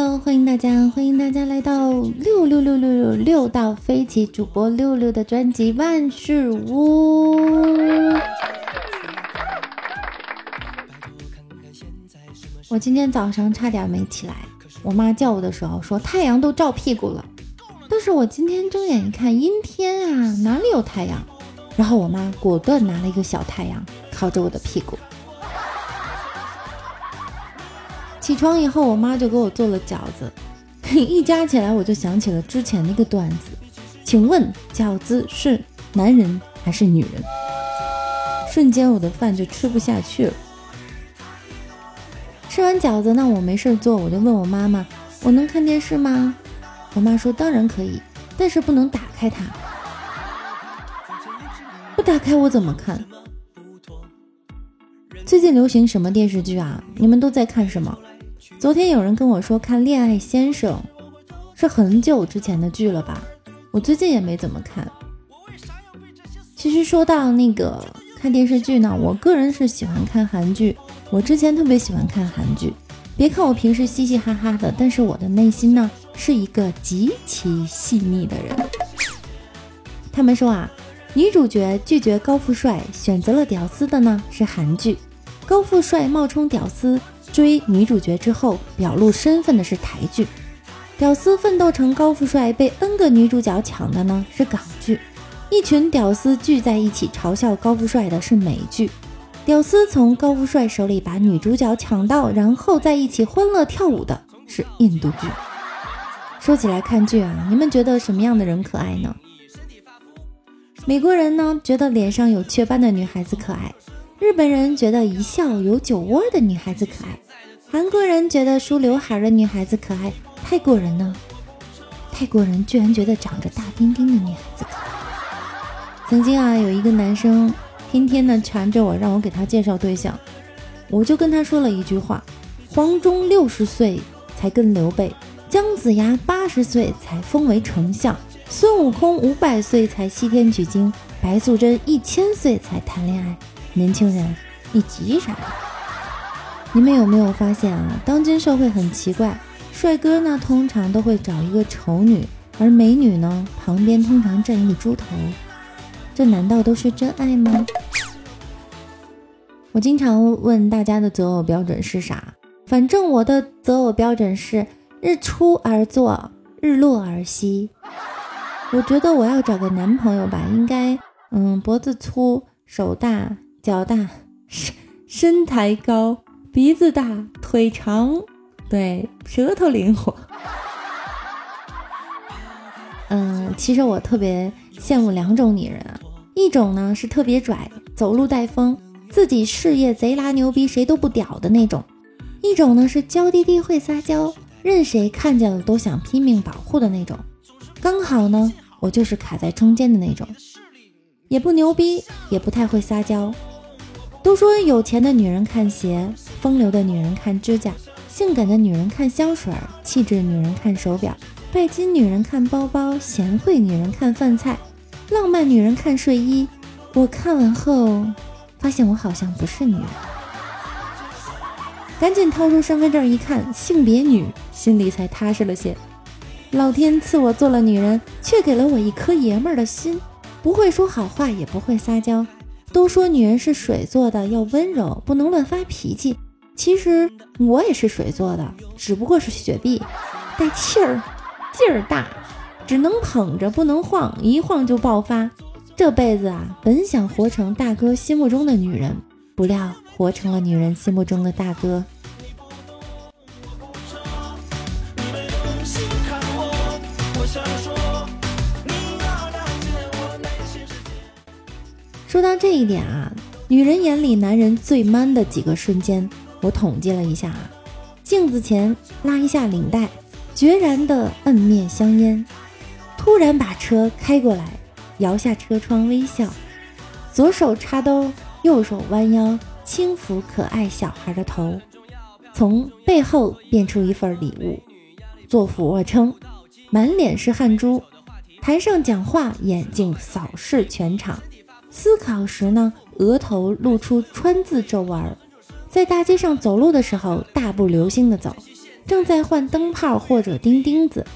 Hello，欢迎大家，欢迎大家来到六六六六六六到飞起主播六六的专辑万事屋。我今天早上差点没起来，我妈叫我的时候说太阳都照屁股了，但是我今天睁眼一看阴天啊，哪里有太阳？然后我妈果断拿了一个小太阳靠着我的屁股。起床以后，我妈就给我做了饺子，一夹起来我就想起了之前那个段子。请问饺子是男人还是女人？瞬间我的饭就吃不下去了。吃完饺子，那我没事做，我就问我妈妈：“我能看电视吗？”我妈说：“当然可以，但是不能打开它。不打开我怎么看？”最近流行什么电视剧啊？你们都在看什么？昨天有人跟我说看《恋爱先生》，是很久之前的剧了吧？我最近也没怎么看。其实说到那个看电视剧呢，我个人是喜欢看韩剧。我之前特别喜欢看韩剧，别看我平时嘻嘻哈哈的，但是我的内心呢是一个极其细腻的人。他们说啊，女主角拒绝高富帅，选择了屌丝的呢是韩剧；高富帅冒充屌丝。追女主角之后表露身份的是台剧，屌丝奋斗成高富帅被 N 个女主角抢的呢是港剧，一群屌丝聚在一起嘲笑高富帅的是美剧，屌丝从高富帅手里把女主角抢到，然后在一起欢乐跳舞的是印度剧。说起来看剧啊，你们觉得什么样的人可爱呢？美国人呢觉得脸上有雀斑的女孩子可爱。日本人觉得一笑有酒窝的女孩子可爱，韩国人觉得梳刘海的女孩子可爱，泰国人呢？泰国人居然觉得长着大丁丁的女孩子可爱。曾经啊，有一个男生天天呢缠着我，让我给他介绍对象，我就跟他说了一句话：黄忠六十岁才跟刘备，姜子牙八十岁才封为丞相，孙悟空五百岁才西天取经，白素贞一千岁才谈恋爱。年轻人，你急啥呀？你们有没有发现啊？当今社会很奇怪，帅哥呢通常都会找一个丑女，而美女呢旁边通常站一个猪头，这难道都是真爱吗？我经常问大家的择偶标准是啥？反正我的择偶标准是日出而作，日落而息。我觉得我要找个男朋友吧，应该嗯脖子粗，手大。脚大，身身材高，鼻子大，腿长，对，舌头灵活。嗯，其实我特别羡慕两种女人，一种呢是特别拽，走路带风，自己事业贼拉牛逼，谁都不屌的那种；一种呢是娇滴滴会撒娇，任谁看见了都想拼命保护的那种。刚好呢，我就是卡在中间的那种，也不牛逼，也不太会撒娇。都说有钱的女人看鞋，风流的女人看指甲，性感的女人看香水，气质女人看手表，拜金女人看包包，贤惠女人看饭菜，浪漫女人看睡衣。我看完后发现我好像不是女人，赶紧掏出身份证一看，性别女，心里才踏实了些。老天赐我做了女人，却给了我一颗爷们儿的心，不会说好话，也不会撒娇。都说女人是水做的，要温柔，不能乱发脾气。其实我也是水做的，只不过是雪碧，带气儿，劲儿大，只能捧着不能晃，一晃就爆发。这辈子啊，本想活成大哥心目中的女人，不料活成了女人心目中的大哥。说到这一点啊，女人眼里男人最 man 的几个瞬间，我统计了一下啊：镜子前拉一下领带，决然的摁灭香烟，突然把车开过来，摇下车窗微笑，左手插兜，右手弯腰轻抚可爱小孩的头，从背后变出一份礼物，做俯卧撑，满脸是汗珠，台上讲话，眼睛扫视全场。思考时呢，额头露出川字皱纹儿；在大街上走路的时候，大步流星的走；正在换灯泡或者钉钉子。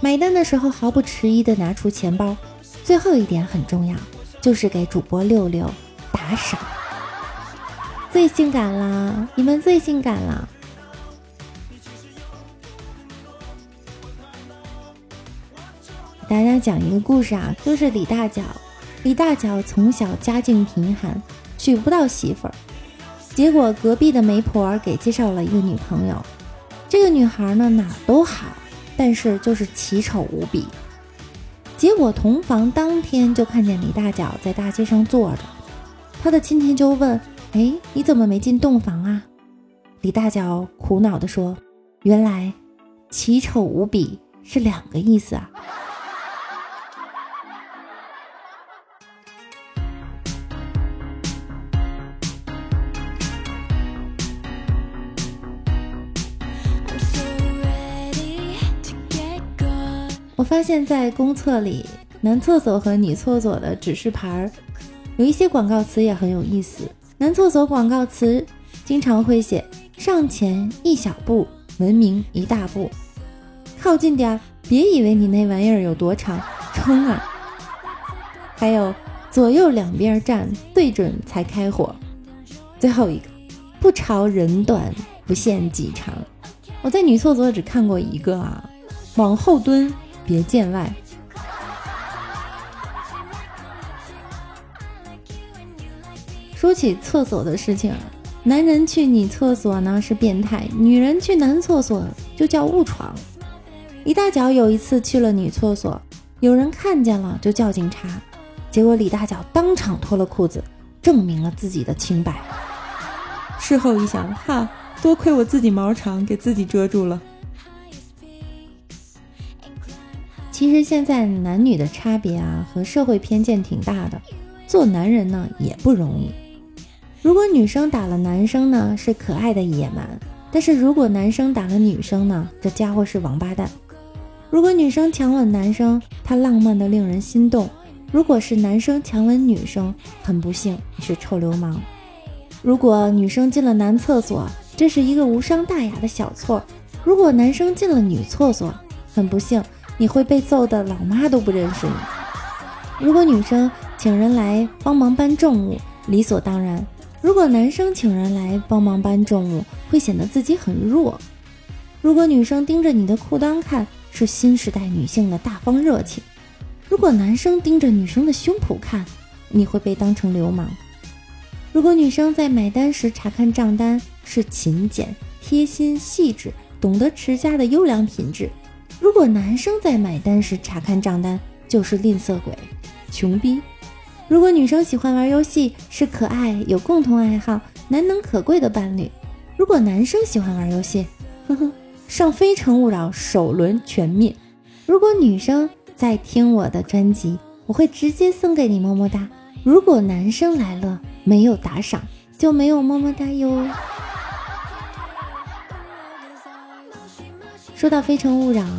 买单的时候毫不迟疑地拿出钱包。最后一点很重要，就是给主播六六打赏。最性感啦！你们最性感啦。大家讲一个故事啊，就是李大脚。李大脚从小家境贫寒，娶不到媳妇儿，结果隔壁的媒婆给介绍了一个女朋友。这个女孩呢哪都好，但是就是奇丑无比。结果同房当天就看见李大脚在大街上坐着，他的亲戚就问：“哎，你怎么没进洞房啊？”李大脚苦恼地说：“原来奇丑无比是两个意思啊。”现，在公厕里，男厕所和女厕所的指示牌儿，有一些广告词也很有意思。男厕所广告词经常会写“上前一小步，文明一大步”，靠近点儿，别以为你那玩意儿有多长，冲啊！还有左右两边站，对准才开火。最后一个，不朝人短，不限己长。我在女厕所只看过一个啊，往后蹲。别见外。说起厕所的事情，男人去女厕所呢是变态，女人去男厕所就叫误闯。李大脚有一次去了女厕所，有人看见了就叫警察，结果李大脚当场脱了裤子，证明了自己的清白。事后一想，哈，多亏我自己毛长，给自己遮住了。其实现在男女的差别啊，和社会偏见挺大的。做男人呢也不容易。如果女生打了男生呢，是可爱的野蛮；但是如果男生打了女生呢，这家伙是王八蛋。如果女生强吻男生，他浪漫的令人心动；如果是男生强吻女生，很不幸你是臭流氓。如果女生进了男厕所，这是一个无伤大雅的小错；如果男生进了女厕所，很不幸。你会被揍的，老妈都不认识你。如果女生请人来帮忙搬重物，理所当然；如果男生请人来帮忙搬重物，会显得自己很弱。如果女生盯着你的裤裆看，是新时代女性的大方热情；如果男生盯着女生的胸脯看，你会被当成流氓。如果女生在买单时查看账单，是勤俭、贴心、细致，懂得持家的优良品质。如果男生在买单时查看账单，就是吝啬鬼、穷逼；如果女生喜欢玩游戏，是可爱、有共同爱好、难能可贵的伴侣；如果男生喜欢玩游戏，呵呵，上《非诚勿扰》首轮全灭；如果女生在听我的专辑，我会直接送给你么么哒；如果男生来了没有打赏，就没有么么哒哟。说到《非诚勿扰》啊，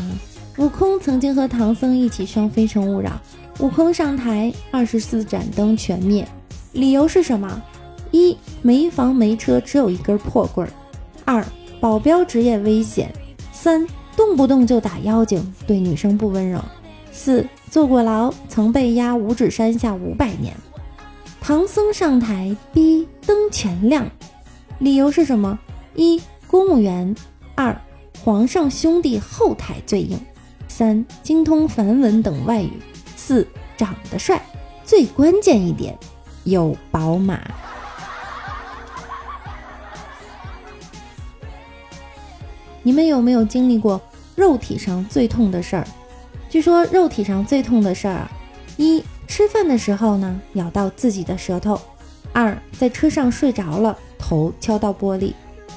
悟空曾经和唐僧一起上《非诚勿扰》，悟空上台，二十四盏灯全灭，理由是什么？一没房没车，只有一根破棍儿；二保镖职业危险；三动不动就打妖精，对女生不温柔；四坐过牢，曾被压五指山下五百年。唐僧上台，逼灯全亮，理由是什么？一公务员；二。皇上兄弟后台最硬，三精通梵文等外语，四长得帅，最关键一点有宝马。你们有没有经历过肉体上最痛的事儿？据说肉体上最痛的事儿啊，一吃饭的时候呢咬到自己的舌头，二在车上睡着了头敲到玻璃，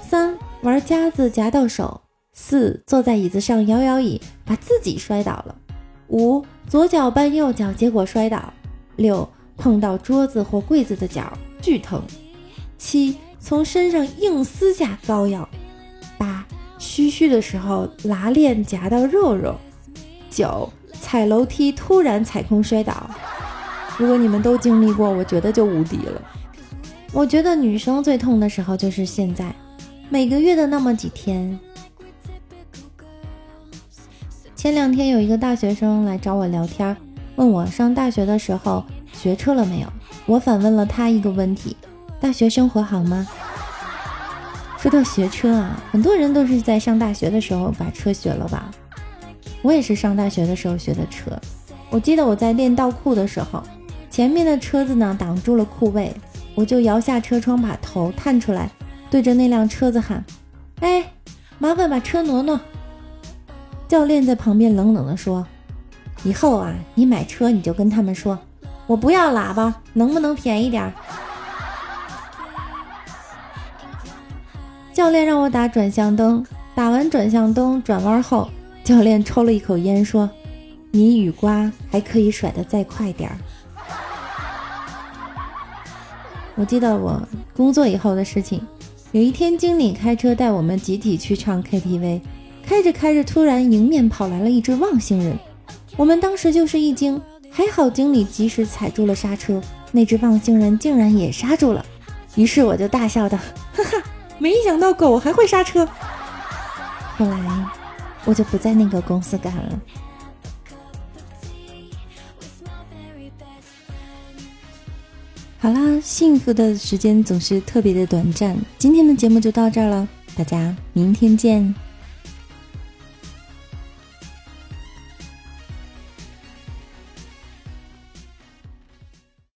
三玩夹子夹到手。四坐在椅子上摇摇椅，把自己摔倒了。五左脚绊右脚，结果摔倒。六碰到桌子或柜子的角，巨疼。七从身上硬撕下膏药。八嘘嘘的时候拉链夹到肉肉。九踩楼梯突然踩空摔倒。如果你们都经历过，我觉得就无敌了。我觉得女生最痛的时候就是现在，每个月的那么几天。前两天有一个大学生来找我聊天，问我上大学的时候学车了没有。我反问了他一个问题：大学生活好吗？说到学车啊，很多人都是在上大学的时候把车学了吧？我也是上大学的时候学的车。我记得我在练倒库的时候，前面的车子呢挡住了库位，我就摇下车窗，把头探出来，对着那辆车子喊：“哎，麻烦把车挪挪。”教练在旁边冷冷地说：“以后啊，你买车你就跟他们说，我不要喇叭，能不能便宜点？”教练让我打转向灯，打完转向灯转弯后，教练抽了一口烟说：“你雨刮还可以甩得再快点儿。”我记得我工作以后的事情，有一天经理开车带我们集体去唱 KTV。开着开着，突然迎面跑来了一只忘星人，我们当时就是一惊，还好经理及时踩住了刹车，那只忘星人竟然也刹住了，于是我就大笑道：“哈哈，没想到狗还会刹车。”后来我就不在那个公司干了。好啦，幸福的时间总是特别的短暂，今天的节目就到这儿了，大家明天见。